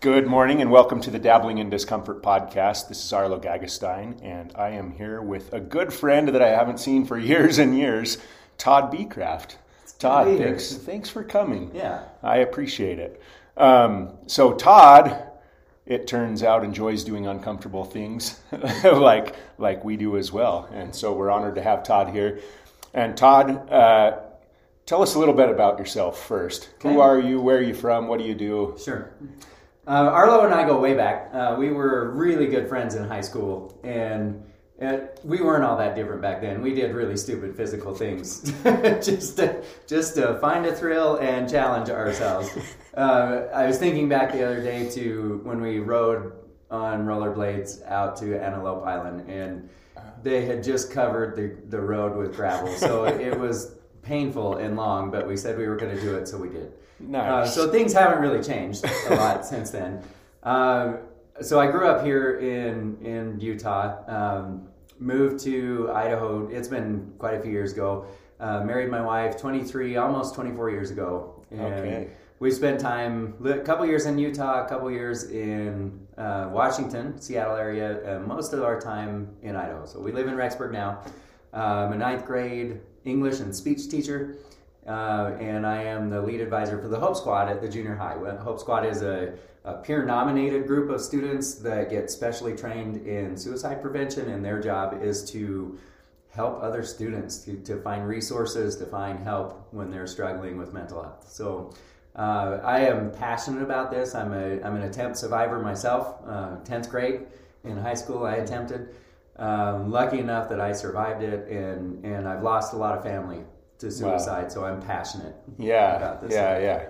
Good morning and welcome to the Dabbling in Discomfort podcast. This is Arlo Gagestein, and I am here with a good friend that I haven't seen for years and years, Todd Becraft. Todd, thanks, thanks for coming. Yeah. I appreciate it. Um, so, Todd, it turns out, enjoys doing uncomfortable things like, like we do as well. And so we're honored to have Todd here. And, Todd, uh, tell us a little bit about yourself first. Okay. Who are you? Where are you from? What do you do? Sure. Uh, Arlo and I go way back. Uh, we were really good friends in high school, and uh, we weren't all that different back then. We did really stupid physical things just to, just to find a thrill and challenge ourselves. Uh, I was thinking back the other day to when we rode on rollerblades out to Antelope Island, and they had just covered the, the road with gravel, so it was painful and long. But we said we were going to do it, so we did. Nice. Uh, so things haven't really changed a lot since then. Um, so I grew up here in in Utah. Um, moved to Idaho. It's been quite a few years ago. Uh, married my wife 23, almost 24 years ago. And Okay. We spent time a couple years in Utah, a couple years in uh, Washington, Seattle area. Uh, most of our time in Idaho. So we live in Rexburg now. I'm a ninth grade English and speech teacher. Uh, and I am the lead advisor for the Hope Squad at the junior high. Hope Squad is a, a peer nominated group of students that get specially trained in suicide prevention, and their job is to help other students to, to find resources, to find help when they're struggling with mental health. So uh, I am passionate about this. I'm, a, I'm an attempt survivor myself, uh, 10th grade in high school, I attempted. Um, lucky enough that I survived it, and, and I've lost a lot of family to suicide, so I'm passionate. Yeah, about this. yeah, yeah.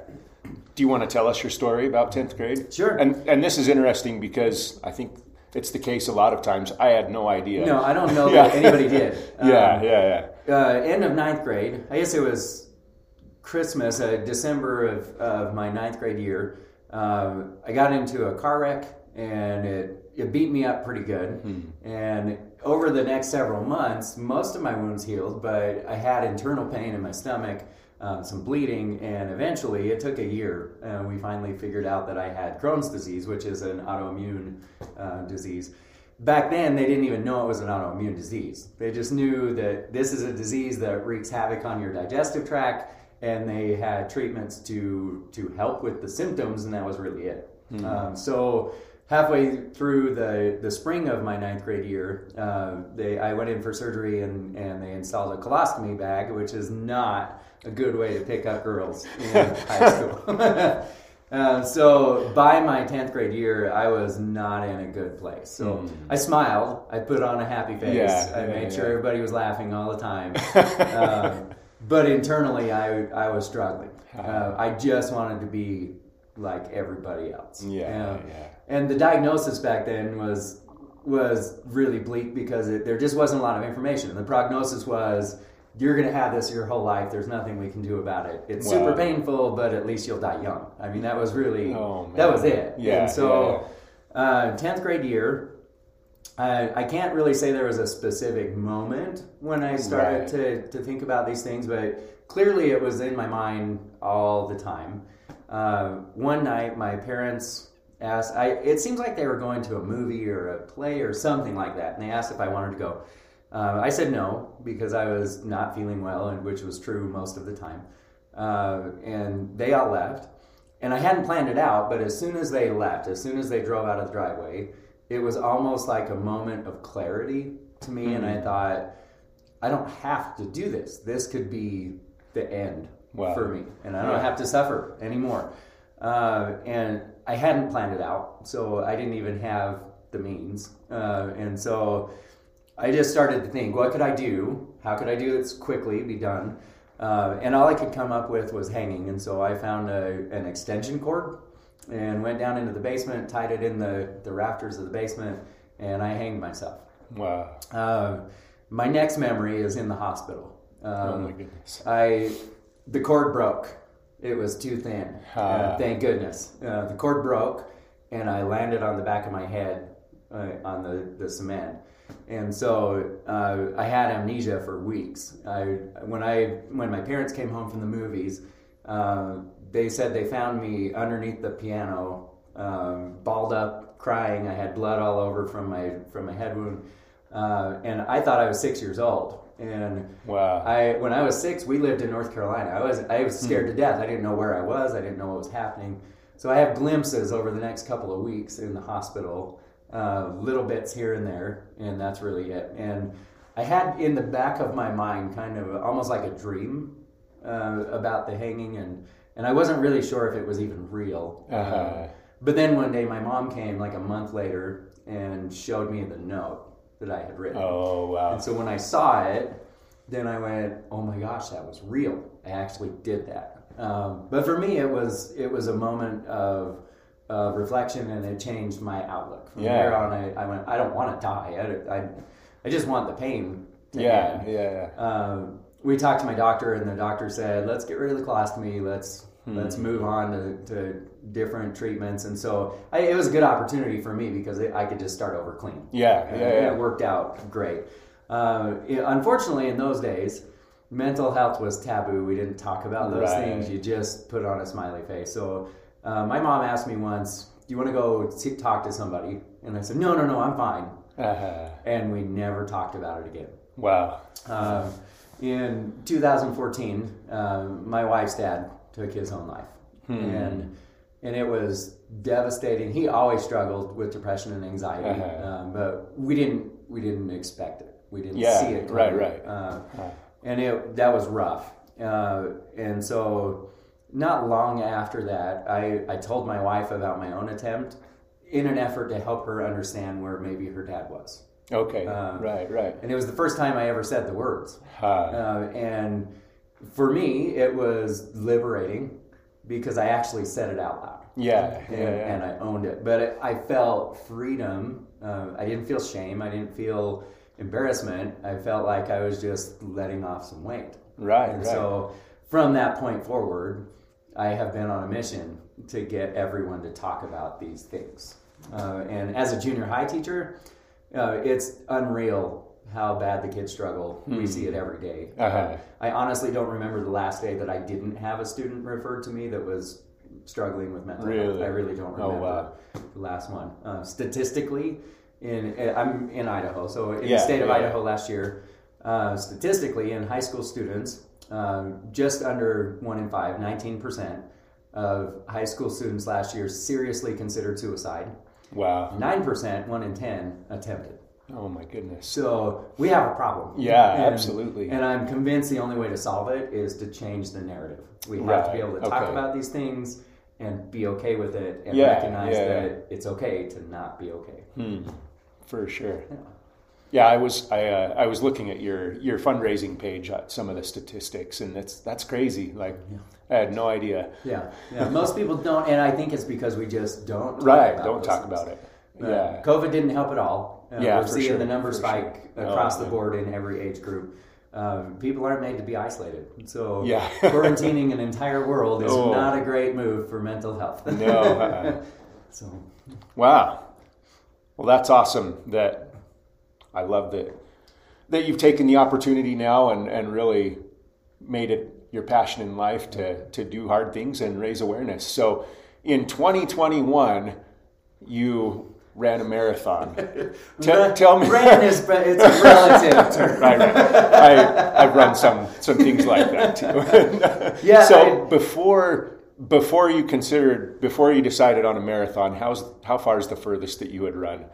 Do you want to tell us your story about tenth grade? Sure. And and this is interesting because I think it's the case a lot of times. I had no idea. No, I don't know Yeah. that anybody did. yeah, Um, yeah, yeah. uh, end of ninth grade. I guess it was Christmas, uh, December of, of my ninth grade year. Um, I got into a car wreck and it, it beat me up pretty good. And over the next several months, most of my wounds healed, but I had internal pain in my stomach, um, some bleeding, and eventually it took a year. Uh, we finally figured out that I had Crohn's disease, which is an autoimmune uh, disease. Back then, they didn't even know it was an autoimmune disease. They just knew that this is a disease that wreaks havoc on your digestive tract, and they had treatments to to help with the symptoms, and that was really it. Um, so halfway through the, the spring of my ninth grade year, uh, they I went in for surgery, and, and they installed a colostomy bag, which is not a good way to pick up girls in high school. Uh, so by my 10th grade year, I was not in a good place. So I smiled, I put on a happy face, Yeah, I yeah, made sure everybody was laughing all the time. um, but internally, I, I was struggling. Uh, I just wanted to be like everybody else. Yeah, Um, yeah. And the diagnosis back then was was really bleak because it, there just wasn't a lot of information. The prognosis was you're going to have this your whole life. There's nothing we can do about it. It's super painful, but at least you'll die young. I mean, that was really Oh, that was it. Yeah, And so, uh, tenth grade year. I, I can't really say there was a specific moment when I started Right. to, to think about these things, but clearly it was in my mind all the time. Uh, one night, my parents asked, I, it seems like they were going to a movie or a play or something like that, and they asked if I wanted to go. Uh, I said no because I was not feeling well, and which was true most of the time. Uh, and they all left, and I hadn't planned it out. But as soon as they left, as soon as they drove out of the driveway, it was almost like a moment of clarity to me, and I thought, I don't have to do this. This could be the end Wow. for me, and I don't Yeah. have to suffer anymore. Uh, and I hadn't planned it out, so I didn't even have the means. Uh, and so I just started to think, what could I do? How could I do this quickly, be done? Uh, and all I could come up with was hanging. And so I found a, an extension cord and went down into the basement, tied it in the, the rafters of the basement, and I hanged myself. Wow. Uh, my next memory is in the hospital. Um, oh my goodness. I the cord broke. It was too thin. Uh, thank goodness. Uh, the cord broke, and I landed on the back of my head uh, on the, the cement. And so uh, I had amnesia for weeks. I when I when my parents came home from the movies, uh, they said they found me underneath the piano um, balled up, crying. I had blood all over from my from my head wound, uh, and I thought I was six years old. And Wow. I when I was six, we lived in North Carolina. I was I was scared to death. I didn't know where I was. I didn't know what was happening. So I have glimpses over the next couple of weeks in the hospital, uh, little bits here and there, and that's really it. And I had in the back of my mind kind of almost like a dream uh, about the hanging, and and I wasn't really sure if it was even real. Uh-huh. But then one day, my mom came like a month later and showed me the note that I had written. Oh wow. And so when I saw it, then I went, "Oh my gosh, that was real! I actually did that." Um, but for me, it was it was a moment of uh, reflection, and it changed my outlook. From Yeah. there on, I, I went, "I don't want to die. I, I, I just want the pain." to Yeah, end." yeah, yeah. Um, we talked to my doctor, and the doctor said, "Let's get rid of the colostomy. Let's Hmm. let's move on to, to different treatments." And so I, it was a good opportunity for me because it, I could just start over clean. Yeah, And yeah, yeah. It worked out great. Uh, it- unfortunately, in those days, mental health was taboo. We didn't talk about those Right. things. You just put on a smiley face. So uh, my mom asked me once, "Do you want to go see, talk to somebody?" And I said, "No, no, no, I'm fine." Uh-huh. And we never talked about it again. Wow. Um, in 2014, um, my wife's dad took his own life, Hmm. and and it was devastating. He always struggled with depression and anxiety, Uh-huh. um, but we didn't we didn't expect it. We didn't Yeah, see it. right, coming. right. Uh, and it that was rough. Uh, and so, not long after that, I I told my wife about my own attempt in an effort to help her understand where maybe her dad was. Okay. Um, right, right. And it was the first time I ever said the words. Huh. Uh, and for me, it was liberating because I actually said it out loud. yeah, And, yeah, yeah. and I owned it. But it, I felt freedom. Uh, I didn't feel shame. I didn't feel embarrassment. I felt like I was just letting off some weight. right, And right. so from that point forward, I have been on a mission to get everyone to talk about these things. Uh, and as a junior high teacher, uh, it's unreal how bad the kids struggle. We see it every day. Hmm. Uh-huh. I honestly don't remember the last day that I didn't have a student referred to me that was struggling with mental health. I really don't Oh, remember wow. the last one. Uh, statistically, in I'm in Idaho, so in Yeah, the state of yeah. Idaho last year, uh, statistically in high school students, um, just under one in five, 19% of high school students last year seriously considered suicide. Wow. 9%, one in 10 attempted. Oh my goodness. So we have a problem. Yeah, And- absolutely. And I'm convinced the only way to solve it is to change the narrative. We have to be able to talk okay. about these things and be okay with it and Yeah, recognize yeah, that yeah. it's okay to not be okay. Hmm. For sure. Yeah. Yeah, I was I uh, I was looking at your your fundraising page at some of the statistics, and that's that's crazy. Like, I had no idea. Yeah, yeah. Most people don't, and I think it's because we just don't. Talk Right? Don't talk things. about it. Uh, Yeah. COVID didn't help at all. Uh, Yeah, we're seeing sure, the number for spike sure. across Oh, the board in every age group. Um, people aren't made to be isolated, so Yeah. quarantining an entire world is Oh. not a great move for mental health. No. uh-uh. so Wow. Well, that's awesome. That I love that that you've taken the opportunity now and, and really made it your passion in life to to do hard things and raise awareness. So, in 2021, you ran a marathon. Tell, tell me. ran is but it's a relative term. right, right. I, I've run some some things like that too. Yeah, So I- before before you considered before you decided on a marathon, how's how far is the furthest that you had run?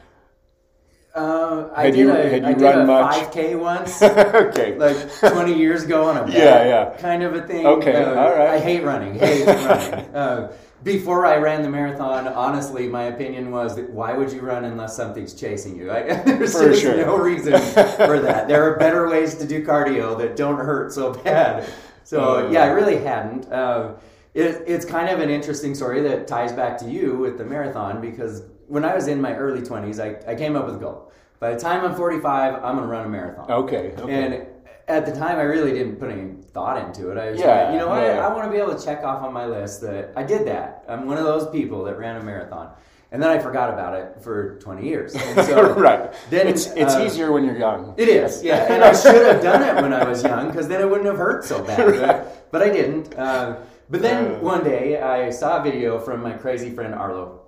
Uh, I Had did you- a, had you I did run a much? 5K once, okay. like 20 years ago on a Yeah, yeah. kind of a thing. Okay, Uh, all right. I hate running. Hate running. Uh, before I ran the marathon, honestly, my opinion was that why would you run unless something's chasing you? I, there's For just sure. no reason for that. There are better ways to do cardio that don't hurt so bad. So Uh. yeah, I really hadn't. Uh, it, it's kind of an interesting story that ties back to you with the marathon because when I was in my early 20s, I, I came up with a goal. By the time I'm 45, I'm going to run a marathon. Okay. Okay. And at the time, I really didn't put any thought into it. I was Yeah, like, you know what? yeah. I want to be able to check off on my list that I did that. I'm one of those people that ran a marathon. And then I forgot about it for 20 years. And so right. then, it's it's uh, easier when you're young. It is, yeah. And I should have done it when I was young because then it wouldn't have hurt so bad. But, but I didn't. Uh, but then Uh. one day I saw a video from my crazy friend Arlo.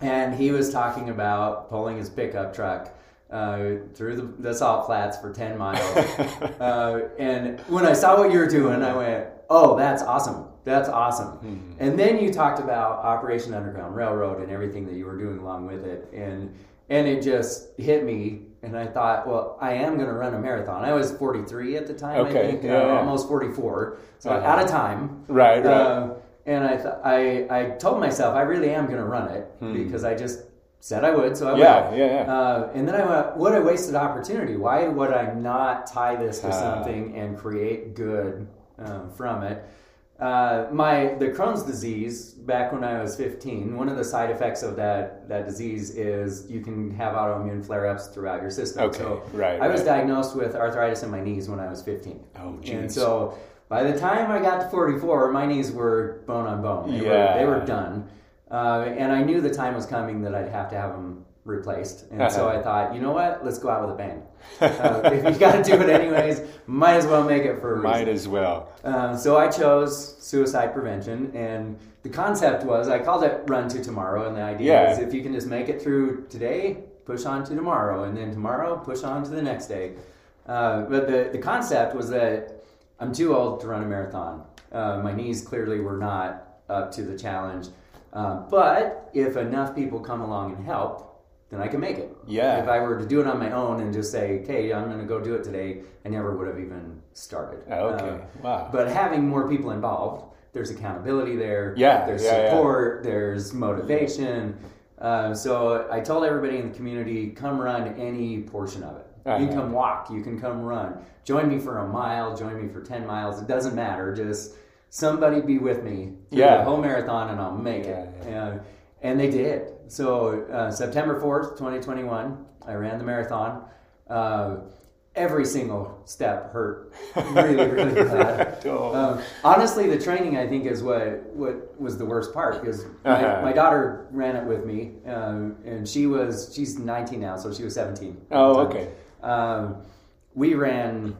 and he was talking about pulling his pickup truck uh, through the, the salt flats for 10 miles. uh, and when I saw what you were doing, I went, oh, that's awesome. That's awesome. Mm-hmm. And then you talked about Operation Underground Railroad and everything that you were doing along with it. And, and it just hit me. And I thought, well, I am going to run a marathon. I was 43 at the time, okay. I think, yeah, uh, yeah. almost 44. So uh-huh. out of time. Right, right. Uh, and I, th- I, I told myself I really am going to run it hmm. because I just said I would, so I yeah, will. Yeah, yeah, uh, and then I went, what a wasted opportunity. Why would I not tie this to uh. something and create good um, from it? Uh, my the Crohn's disease back when I was 15. One of the side effects of that that disease is you can have autoimmune flare ups throughout your system. Okay, so right. I was right. diagnosed with arthritis in my knees when I was 15. Oh, geez. And so by the time I got to 44, my knees were bone on bone. They, yeah. were, they were done. Uh, and I knew the time was coming that I'd have to have them replaced. And so I thought, you know what? Let's go out with a bang. Uh, if you've got to do it anyways, might as well make it for a reason. Might as well. Uh, so I chose suicide prevention. And the concept was I called it Run to Tomorrow. And the idea yeah. is if you can just make it through today, push on to tomorrow. And then tomorrow, push on to the next day. Uh, but the, the concept was that I'm too old to run a marathon. Uh, my knees clearly were not up to the challenge. Uh, but if enough people come along and help, then I can make it. Yeah. If I were to do it on my own and just say, "Okay, I'm going to go do it today," I never would have even started. Okay. Uh, wow. But having more people involved, there's accountability there. Yeah. There's yeah, support. Yeah. There's motivation. Uh, so I told everybody in the community, come run any portion of it. Uh-huh. You can come walk. You can come run. Join me for a mile. Join me for ten miles. It doesn't matter. Just somebody be with me yeah. the whole marathon, and I'll make yeah, it. Yeah. and they did. So uh, September fourth, twenty twenty one, I ran the marathon. Uh, every single step hurt really, really bad. um, honestly, the training I think is what what was the worst part because my, uh-huh. my daughter ran it with me, um, and she was she's 19 now, so she was 17. Oh, okay. Um, we ran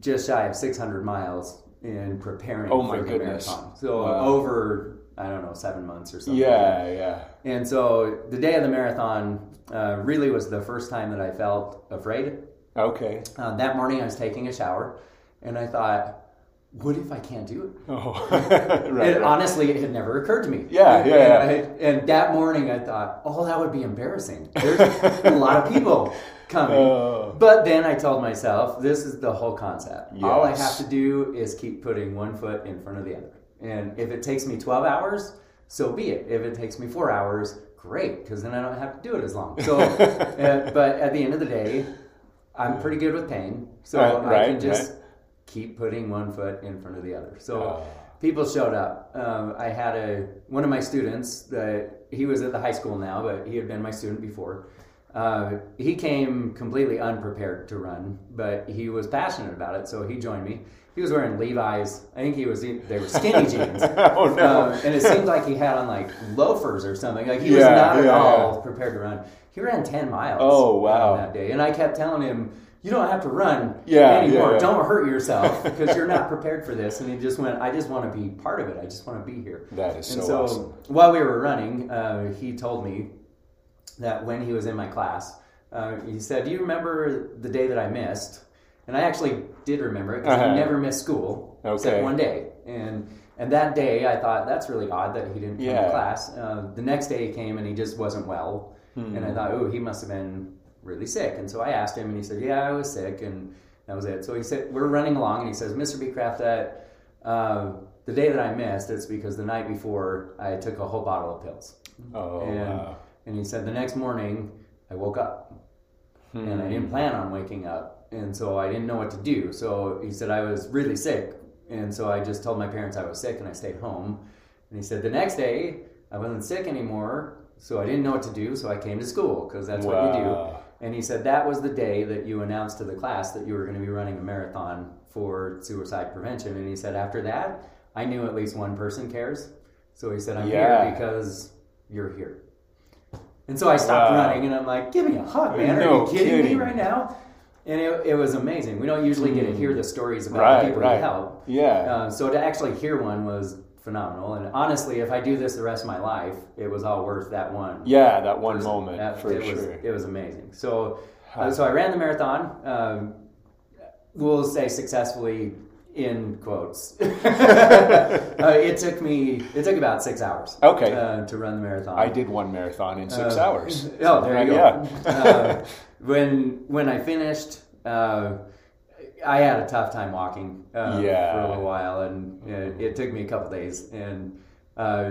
just shy of 600 miles in preparing oh my for the goodness. marathon. So wow. over I don't know seven months or something. Yeah, like yeah. And so the day of the marathon uh, really was the first time that I felt afraid. Okay. Uh, that morning I was taking a shower, and I thought, what if I can't do it? Oh, right, right. Honestly, it had never occurred to me. Yeah, and, yeah. And, I, and, that morning, I thought, oh, that would be embarrassing. There's a lot of people coming. Uh, but then I told myself, this is the whole concept. Yes. All I have to do is keep putting one foot in front of the other. And if it takes me 12 hours, so be it. If it takes me four hours, great, because then I don't have to do it as long. So, uh, but at the end of the day, I'm pretty good with pain, so right, I right, can just right. keep putting one foot in front of the other. So. Uh. People showed up. Um, I had a one of my students that he was at the high school now, but he had been my student before uh, he came completely unprepared to run, but he was passionate about it, so he joined me. He was wearing Levi's. I think he was. They were skinny jeans. oh no! Um, and it seemed like he had on like loafers or something. Like he was not yeah, at all yeah. prepared to run. He ran ten miles. Oh wow! that day, and I kept telling him, "You don't have to run yeah, anymore. Don't hurt yourself because you're not prepared for this." And he just went, "I just want to be part of it. I just want to be here." That is and so, so awesome. While we were running, uh, he told me that when he was in my class, uh, he said, "Do you remember the day that I missed?" And I actually did remember it because uh-huh. I never missed school okay. except one day. And and that day, I thought that's really odd that he didn't come yeah. to class. Uh, the next day he came and he just wasn't well, hmm. and I thought, oh, he must have been really sick. And so I asked him, and he said, "Yeah, I was sick," and that was it. So he said, "We're running along," and he says, "Mr. Becraft, that." Uh, the day that I missed, it's because the night before I took a whole bottle of pills. Oh, and, wow. And he said the next morning I woke up hmm. and I didn't plan on waking up, and so I didn't know what to do. So he said I was really sick, and so I just told my parents I was sick, and I stayed home. And he said the next day I wasn't sick anymore, so I didn't know what to do, so I came to school because that's wow. what you do. And he said that was the day that you announced to the class that you were going to be running a marathon for suicide prevention. And he said after that, I knew at least one person cares. So he said I'm yeah. here because you're here. And so I stopped wow. running and I'm like, give me a hug, man. No Are you kidding, kidding, me right now? And it, it was amazing. We don't usually get to hear the stories about right, the people right. who help. Yeah. Uh, so to actually hear one was phenomenal. And honestly, if I do this the rest of my life, it was all worth that one. Yeah, that one person. moment That- for it sure. Was, it was amazing. So, uh, so I ran the marathon. Um, we'll say successfully in quotes. uh, it took me. It took about six hours. Okay. Uh, to run the marathon. I did one marathon in six Uh, hours. Oh, there you go. Yeah. uh, when when I finished, uh, I had a tough time walking uh, Yeah. for a little while, and it, it took me a couple days. And uh,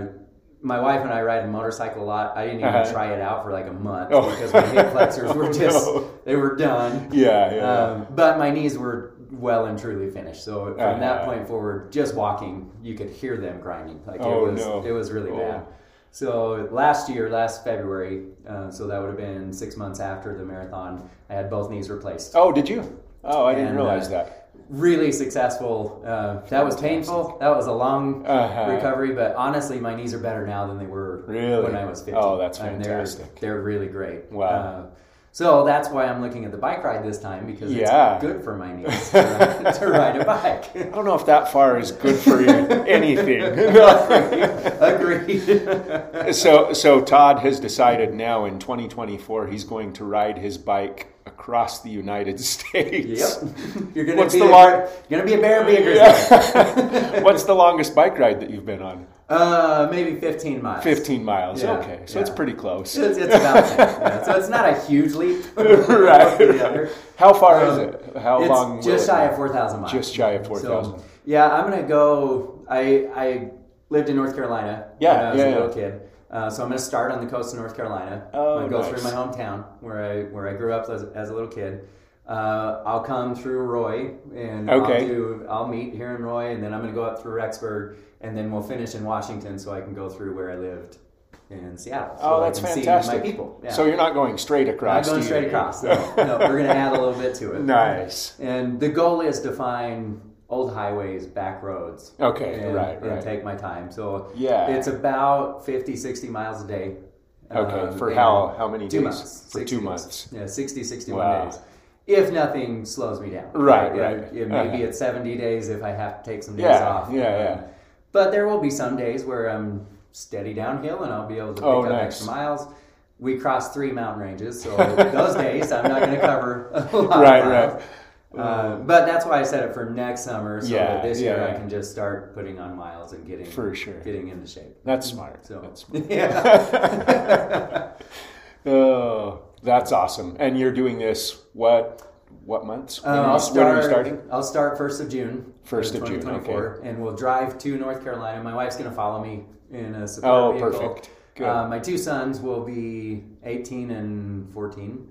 my wife and I ride a motorcycle a lot. I didn't even Uh-huh. try it out for like a month Oh. because my hip flexors were Oh, just no. they were done. Yeah, yeah. Um, but my knees were well and truly finished. So from that Uh-huh. point forward, just walking, you could hear them grinding. Like Oh, it was, no. it was really Oh. bad. So last year, last February, uh, so that would have been six months after the marathon, I had both knees replaced. oh, did you? Oh, I didn't And, realize uh, that. Really successful. Uh, that was painful. That was a long Uh-huh. recovery, but honestly, my knees are better now than they were Really? when I was 15. Oh, that's fantastic. they're, they're really great. Wow. So that's why I'm looking at the bike ride this time because it's Yeah. good for my knees to, to ride a bike. I don't know if that far is good for you, anything. Agreed. so, so Todd has decided now in 2024 he's going to ride his bike across the United States. yep. You're gonna What's be the a, long- gonna be a bear, be a grizzly. What's the longest bike ride that you've been on? Uh, maybe 15 miles. 15 miles. Yeah, okay, so it's pretty close. It's, it's about 10. Yeah, so it's not a huge leap. right. the other. How far is Um, it? How it's long? just shy of 4,000 miles. Just shy of 4,000. So, yeah, I'm gonna go. I I lived in North Carolina Yeah, when I was yeah, a little yeah. kid. Uh, so I'm gonna start on the coast of North Carolina. Oh, I'm gonna go nice. through my hometown where I where I grew up as, as a little kid. Uh, I'll come through Roy and Okay. I'll do I'll meet here in Roy and then I'm gonna go up through Rexburg and then we'll finish in Washington so I can go through where I lived in Seattle. So Oh, I that's can fantastic. See my people. Yeah. So you're not going straight across. not going straight across. No, no, we're gonna add a little bit to it. nice. And the goal is to find old highways, back roads. Okay, and, right, and take my time. So Yeah. it's about 50, 60 miles a day. Okay, Um, for how how many Two days? months. For two days. months. Yeah, 60, 61 Wow. days. If nothing slows me down. Right, Yeah, right. yeah, maybe Uh-huh. it's 70 days if I have to take some days Yeah, off. yeah, Um, yeah. But there will be some days where I'm steady downhill and I'll be able to pick Oh, up nice. extra miles. We crossed three mountain ranges, so those days I'm not going to cover a lot Right, right. Uh, but that's why I set it for next summer, so Yeah, that this year yeah. I can just start putting on miles and getting For sure. getting into shape. That's smart. So That's smart. yeah, Oh, that's awesome. And you're doing this what what months? When, Um, are, I'll you, start. when are you starting? I'll start first of June. First of June, 2024, and we'll drive to North Carolina. My wife's going to follow me in a support Oh, vehicle. perfect. Good. Uh, my two sons will be 18 and 14.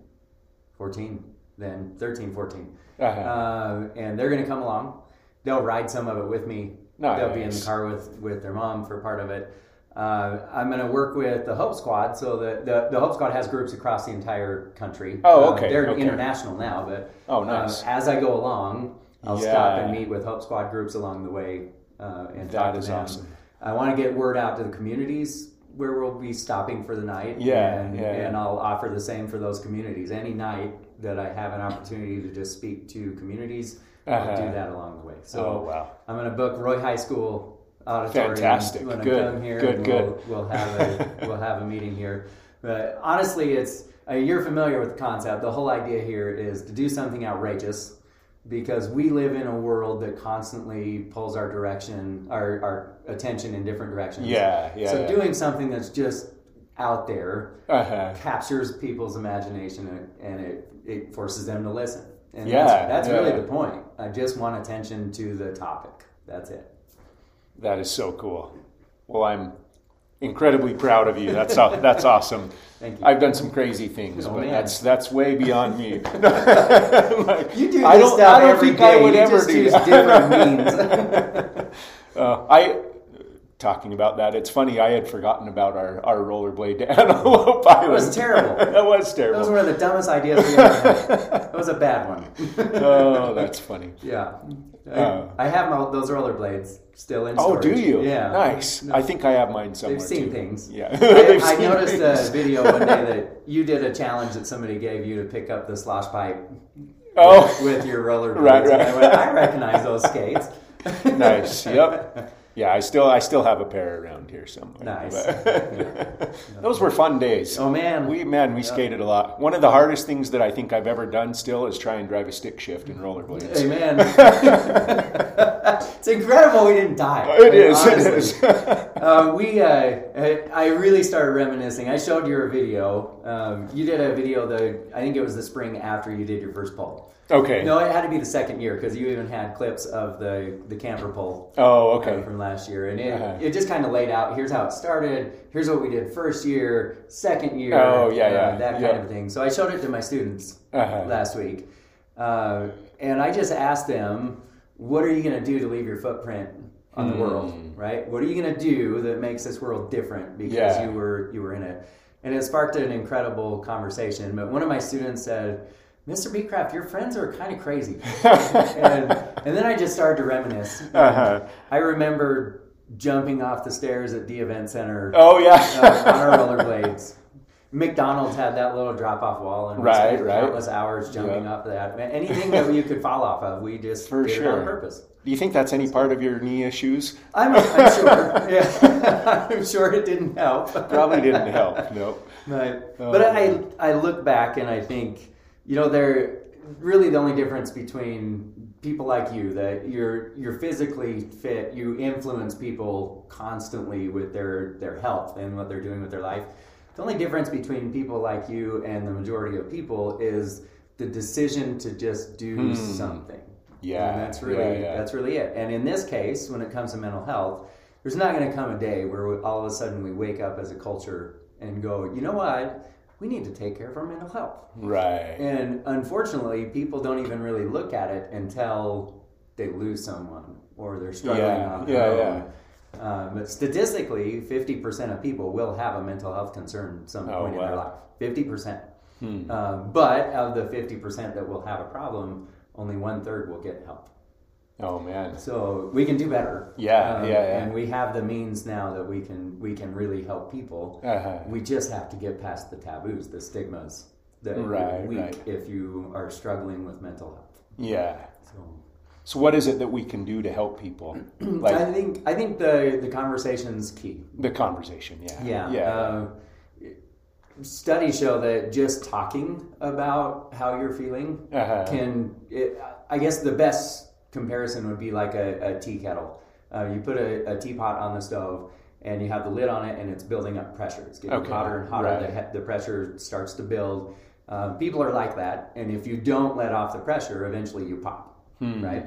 14, then 13, 14. Uh-huh. Uh, and they're going to come along. They'll ride some of it with me. They'll be in the car with, with their mom for part of it. Uh, I'm going to work with the Hope Squad. So the, the, the Hope Squad has groups across the entire country. Oh, Uh, okay, they're okay. international now, but Oh, uh, nice. as I go along, I'll Yeah. stop and meet with Hope Squad groups along the way uh, and That talk to them. awesome. I want to get word out to the communities where we'll be stopping for the night. Yeah, and, yeah, and I'll offer the same for those communities. Any night that I have an opportunity to just speak to communities, I'll Uh-huh. do that along the way. So oh wow. I'm going to book Roy High School auditorium Fantastic. when Good. I come here. Good, good. We'll, we'll have a we'll have a meeting here. But honestly, it's uh, you're familiar with the concept. The whole idea here is to do something outrageous because we live in a world that constantly pulls our direction, our, our attention in different directions. Yeah, yeah. so yeah. doing something that's just out there uh-huh. captures people's imagination and, and it, it forces them to listen. And Yeah, that's, that's yeah. really the point. I just want attention to the topic. That's it. That is so cool. Well, I'm incredibly proud of you. That's that's awesome. Thank you. I've done some crazy things, Oh, but man. that's that's way beyond me. Like, You do I don't, stuff I don't every think I would You ever just do use that. different means. Uh, I talking about that. It's funny. I had forgotten about our our rollerblade to Antelope Island. It was terrible. that was terrible. Those were the dumbest ideas we ever had. That was a bad one. oh, that's funny. Yeah. I, Uh. I have my, those rollerblades still in Oh, do you? Yeah. Nice. I think I have mine somewhere. They've seen too. things. Yeah. I, I noticed things. a video one day that you did a challenge that somebody gave you to pick up the slosh pipe Oh. with, with your rollerblades. Right, right. I, went, I recognize those skates. Nice. Yep. Yeah, I still I still have a pair around here somewhere. Nice. But- Those were fun days. Oh man, We man, we skated a lot. One of the hardest things that I think I've ever done still is try and drive a stick shift in rollerblades. Hey man, it's incredible we didn't die. It is. honestly. It is. Uh, we, uh, I really started reminiscing. I showed you a video. Um, you did a video, the I think it was the spring after you did your first pull. Okay. No, it had to be the second year because you even had clips of the the camper pole. Oh, okay. from last year, and it, Uh-huh. it just kind of laid out. Here's how it started. Here's what we did first year, second year. Oh, yeah, uh, yeah, that kind yeah. of thing. So I showed it to my students Uh-huh. last week, uh, and I just asked them, "What are you going to do to leave your footprint on the world? Right? What are you going to do that makes this world different because Yeah. you were you were in it?" And it sparked an incredible conversation. But one of my students said. Mr. Becraft, your friends are kind of crazy. and, and then I just started to reminisce. Uh-huh. I remember jumping off the stairs at the event center Oh yeah. uh, on our rollerblades. McDonald's had that little drop off wall, and we Right, spent right. countless hours jumping Yeah. up that. Anything that you could fall off of, we just For did it sure. on purpose. Do you think that's any part of your knee issues? I'm, I'm sure. Yeah, I'm sure it didn't help. Probably didn't help. Nope. But, Oh, but I, I look back and I think, you know, they're really the only difference between people like you that you're you're physically fit, you influence people constantly with their their health and what they're doing with their life. The only difference between people like you and the majority of people is the decision to just do hmm. something. Yeah, And that's really yeah, yeah. that's really it. And in this case, when it comes to mental health, there's not going to come a day where we, all of a sudden we wake up as a culture and go, you know what? We need to take care of our mental health. Right. And unfortunately, people don't even really look at it until they lose someone or they're struggling Yeah, on yeah, their own. Um, but statistically, 50% of people will have a mental health concern at some Oh, point in their wow. life. 50%. Hmm. Um, but of the 50% that will have a problem, only one third will get help. Oh man. So we can do better. Yeah, Um, yeah, yeah. And we have the means now that we can we can really help people. Uh-huh. We just have to get past the taboos, the stigmas that Right, you're weak right. if you are struggling with mental health. Yeah. So So what is it that we can do to help people? I think I think the the conversation's key. the conversation. Yeah. Yeah. Yeah. Uh, studies show that just talking about how you're feeling Uh-huh. can it, i guess the best comparison would be like a, a tea kettle uh, you put a, a teapot on the stove and you have the lid on it and it's building up pressure it's getting Okay, hotter and hotter right. the, the pressure starts to build um, people are like that and if you don't let off the pressure eventually you pop Hmm. right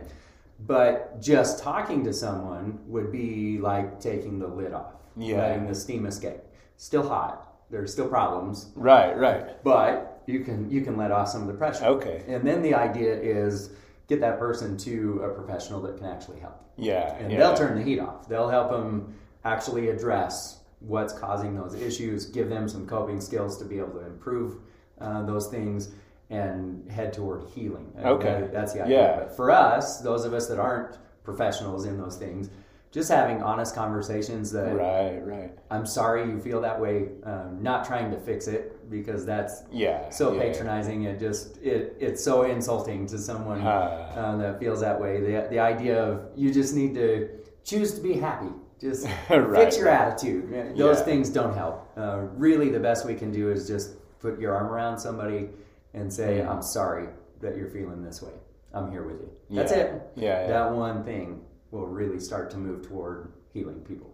but just talking to someone would be like taking the lid off Yeah. letting the steam escape still hot there's still problems Right. Right. but you can you can let off some of the pressure Okay. and then the idea is get that person to a professional that can actually help. Yeah. And yeah. they'll turn the heat off. They'll help them actually address what's causing those issues, give them some coping skills to be able to improve uh, those things and head toward healing. Okay. that- That's the idea. Yeah. But for us, those of us that aren't professionals in those things, just having honest conversations that Right. Right. I'm sorry you feel that way, um, not trying to fix it because that's Yeah. so yeah. patronizing. It just it it's so insulting to someone uh, that feels that way. The the idea of you just need to choose to be happy. Just Right, fix your right. attitude. Those Yeah. things don't help. Uh, really, the best we can do is just put your arm around somebody and say, Mm. "I'm sorry that you're feeling this way. I'm here with you." That's Yeah. it. Yeah, yeah. That one thing will really start to move toward healing people.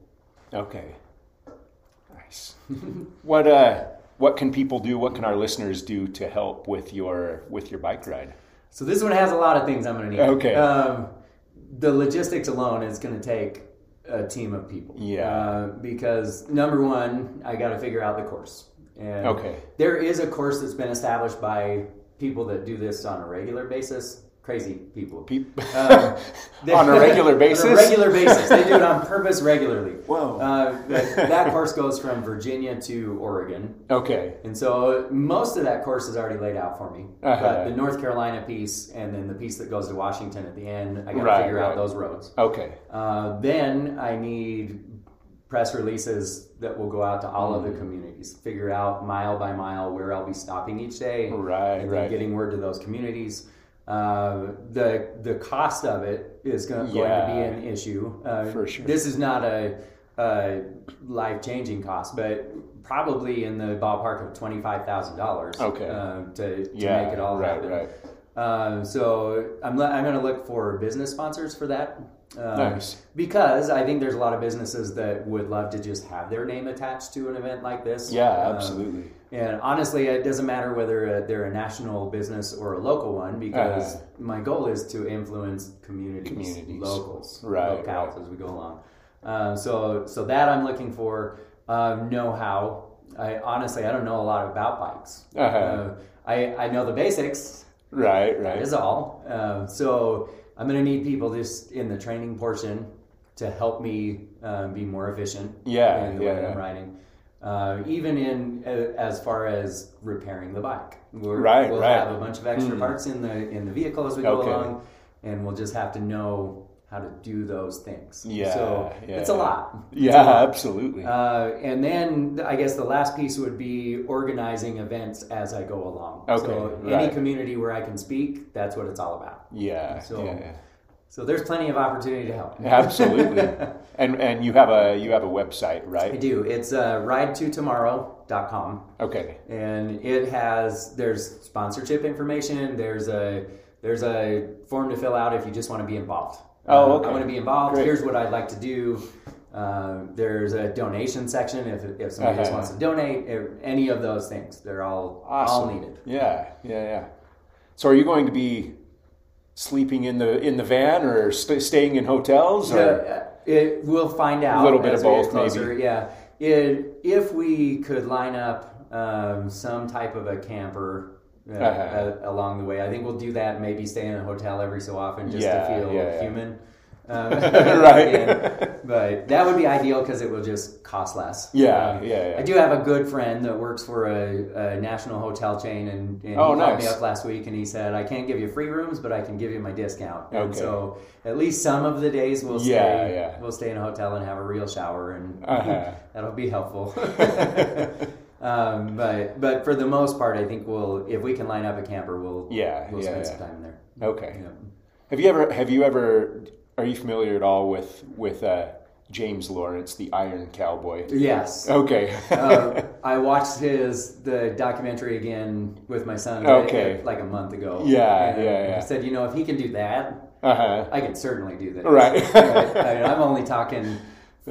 Okay. Nice. what uh what can people do? What can our listeners do to help with your with your bike ride? So this one has a lot of things I'm going to need. Okay. Um, the logistics alone is going to take a team of people. Yeah. Uh, because number one, I got to figure out the course. And Okay. There is a course that's been established by people that do this on a regular basis. Crazy people. Peop- Um, On a regular basis? on a regular basis. They do it on purpose regularly. Whoa. Uh, that, that course goes from Virginia to Oregon. okay. And so most of that course is already laid out for me. Uh-huh. But the North Carolina piece and then the piece that goes to Washington at the end, I got to Right, figure out those roads. Okay. Uh, then I need press releases that will go out to all of Mm. the communities. Figure out mile by mile where I'll be stopping each day, Right, and then right. getting word to those communities. Uh, the the cost of it is go- going Yeah. to be an issue. Uh, For sure. This is not a, a life changing cost, but probably in the ballpark of twenty five thousand dollars. Okay. Uh, to, to Yeah, make it all right, happen. right. Uh, so I'm, I'm going to look for business sponsors for that. Uh, Nice. Because I think there's a lot of businesses that would love to just have their name attached to an event like this. Yeah, Uh, absolutely. and honestly, it doesn't matter whether uh, they're a national business or a local one because Uh-huh. my goal is to influence communities, Communities. locals, Right, locales right. as we go along. Uh, so, so that I'm looking for um, know-how. I honestly, I don't know a lot about bikes. Uh-huh. Uh, I I know the basics. Right, right. is all. Uh, so I'm going to need people just in the training portion to help me uh, be more efficient. Yeah, in the yeah, way I'm riding. Uh, even in uh, as far as repairing the bike, We're, Right, we'll right. have a bunch of extra Mm. parts in the in the vehicle as we go Okay. along, and we'll just have to know how to do those things. Yeah, so yeah, it's a yeah. lot. Yeah, absolutely. Uh, and then I guess the last piece would be organizing events as I go along. Okay, so any right. community where I can speak, that's what it's all about. yeah, so- yeah, yeah. So there's plenty of opportunity to help. Absolutely. and and you have a you have a website, right? I do. It's uh, ridetotomorrow.com. Okay. and it has there's sponsorship information there's a there's a form to fill out if you just want to be involved Oh, Uh, okay. i want to be involved Great. here's what i'd like to do uh, there's a donation section if, if somebody just Uh-huh. wants to donate if- any of those things they're all awesome. all needed Yeah, yeah, yeah. So are you going to be sleeping in the in the van or st- staying in hotels or Uh, it, we'll find out A little bit of both, maybe. Yeah, it, if we could line up um, some type of a camper uh, uh, along the way, I think we'll do that. Maybe stay in a hotel every so often just Yeah, to feel yeah, human. Um, Right. again. But that would be ideal because it will just cost less. Yeah, Um, yeah, yeah. I do have a good friend that works for a, a national hotel chain, and, and Oh, he called me up last week and he said, "I can't give you free rooms, but I can give you my discount." And Okay. so at least some of the days we'll Yeah, stay yeah. we'll stay in a hotel and have a real shower, and Uh-huh. that'll be helpful. Um, but but for the most part, I think we'll if we can line up a camper, we'll Yeah, we'll yeah, spend yeah. some time in there. Okay. Yeah. Have you ever have you ever are you familiar at all with with uh, James Lawrence, the Iron Cowboy? Yes. Okay. uh, I watched his the documentary again with my son. Okay. like a month ago. Yeah, yeah, yeah. I said, you know, if he can do that, uh-huh. I can certainly do this. Right. I mean, I'm only talking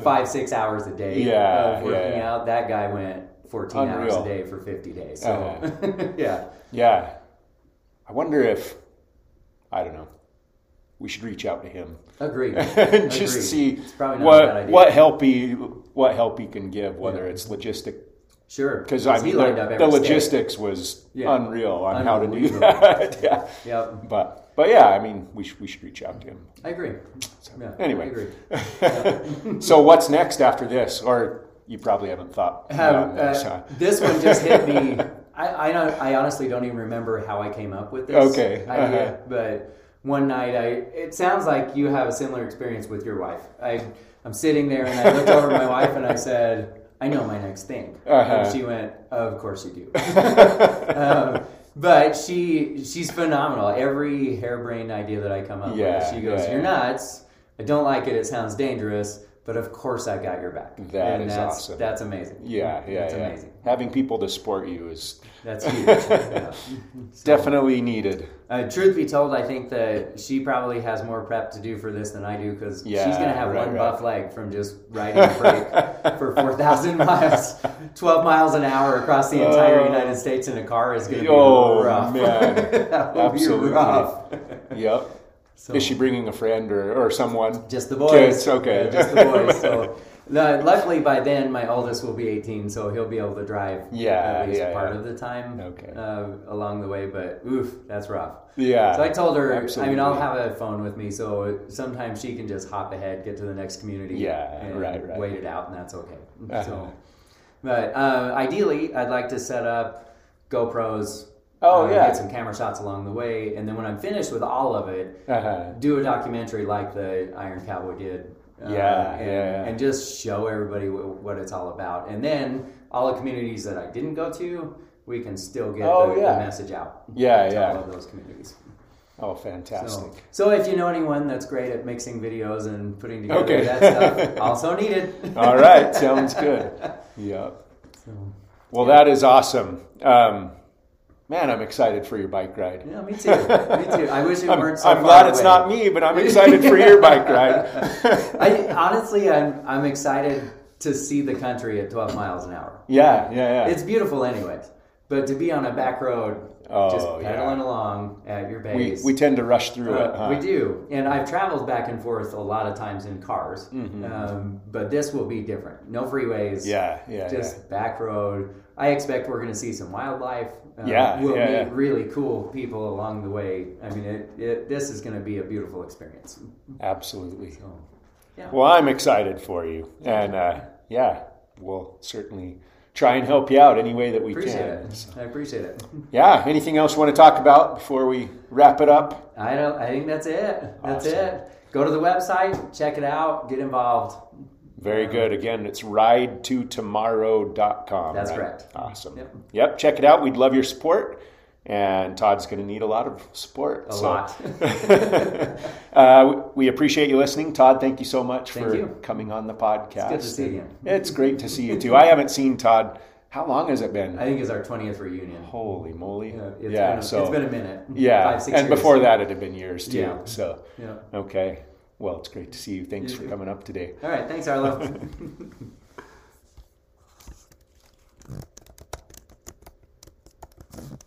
five, six hours a day Yeah, of working yeah, yeah. out. That guy went 14 hours a day for 50 days. So, Uh-huh. yeah. Yeah. I wonder if I don't know. We should reach out to him Agreed. and Agreed. just see probably not what what help he what help he can give, whether it's logistic. Sure. Because I mean, the, the logistics was Yeah. unreal on how to do that. yeah. Yep. But but yeah, I mean, we should we should reach out to him. I agree. Yeah, Anyway. I agree. so what's next after this? Or you probably haven't thought this, uh, this one just hit me. I, I don't. I honestly don't even remember how I came up with this Okay, idea. uh-huh. But one night, I. It sounds like you have a similar experience with your wife. I. I'm sitting there and I looked over my wife and I said, "I know my next thing." Uh-huh. And she went, "Of course you do." um, but she she's phenomenal. Every harebrained idea that I come up Yeah, with, she goes, yeah, "You're yeah. nuts. I don't like it. It sounds dangerous." But of course, I got your back. That and is that's, awesome. That's amazing. Yeah, yeah, That's yeah. amazing. Having people to support you is That's huge. Yeah. definitely needed. Uh, truth be told, I think that she probably has more prep to do for this than I do because Yeah, she's going to have right, one right. buff leg from just riding a brake for 4,000 miles. 12 miles an hour across the entire Oh. United States in a car is going to be Oh, rough. man. that will Absolutely. be rough. Yep. So, Is she bringing a friend or, or someone? just the boys. Kids, okay. Yeah, just the boys. So, no, luckily by then my oldest will be 18, so he'll be able to drive Yeah, at least yeah, part yeah. of the time Okay. uh, along the way. But oof, that's rough. Yeah. So I told her, Absolutely. I mean, I'll have a phone with me, so sometimes she can just hop ahead, get to the next community, Yeah, and right, right. wait it out, and that's okay. Uh-huh. So, but uh, ideally, I'd like to set up GoPros. Oh, uh, yeah. get some camera shots along the way, and then when I'm finished with all of it, Uh-huh. do a documentary like the Iron Cowboy did. uh, Yeah, and, yeah, yeah. and just show everybody wh- what it's all about. And then all the communities that I didn't go to, we can still get Oh, the, yeah. the message out. Yeah, to yeah. all of those communities. Oh, fantastic. so if you know anyone that's great at mixing videos and putting together Okay. that stuff, also needed. All right, sounds good. Yeah. So, Well, that is awesome. Um, man, I'm excited for your bike ride. yeah, me too. Me too. I wish it I'm, weren't so I'm glad it's away. not me, but I'm excited for your bike ride. I honestly, I'm I'm excited to see the country at 12 miles an hour. yeah, yeah, yeah. It's beautiful, anyways. But to be on a back road, Oh, just yeah. pedaling along at your we, pace. we tend to rush through Uh, it. Huh? We do, and I've traveled back and forth a lot of times in cars. Um, but this will be different. No freeways. Mm-hmm. Yeah, yeah, just yeah. back road. I expect we're going to see some wildlife. Um, Yeah, we'll yeah, meet yeah. really cool people along the way. I mean, it, it, this is going to be a beautiful experience. Absolutely. So, yeah. Well, I'm excited for you, and uh, yeah, we'll certainly try and help you out any way that we appreciate can. it. So, I appreciate it. yeah. Anything else you want to talk about before we wrap it up? I don't. I think that's it. That's Awesome. it. Go to the website, check it out, get involved. Very good. Again, it's ridetotomorrow.com. That's right? correct. Awesome. Yep. Yep. Check it out. We'd love your support. And Todd's going to need a lot of support. A so- lot. uh, we appreciate you listening. Todd, thank you so much Thank for you. coming on the podcast. good to see you. It's great to see you too. I haven't seen Todd. How long has it been? I think it's our twentieth reunion. Holy moly. Yeah, it's yeah, been a, so it's been a minute. yeah, Five, six and years. before that it had been years too. Yeah. So Yeah. okay. Well, it's great to see you. Thanks for coming up today. All right. Thanks, Arlo.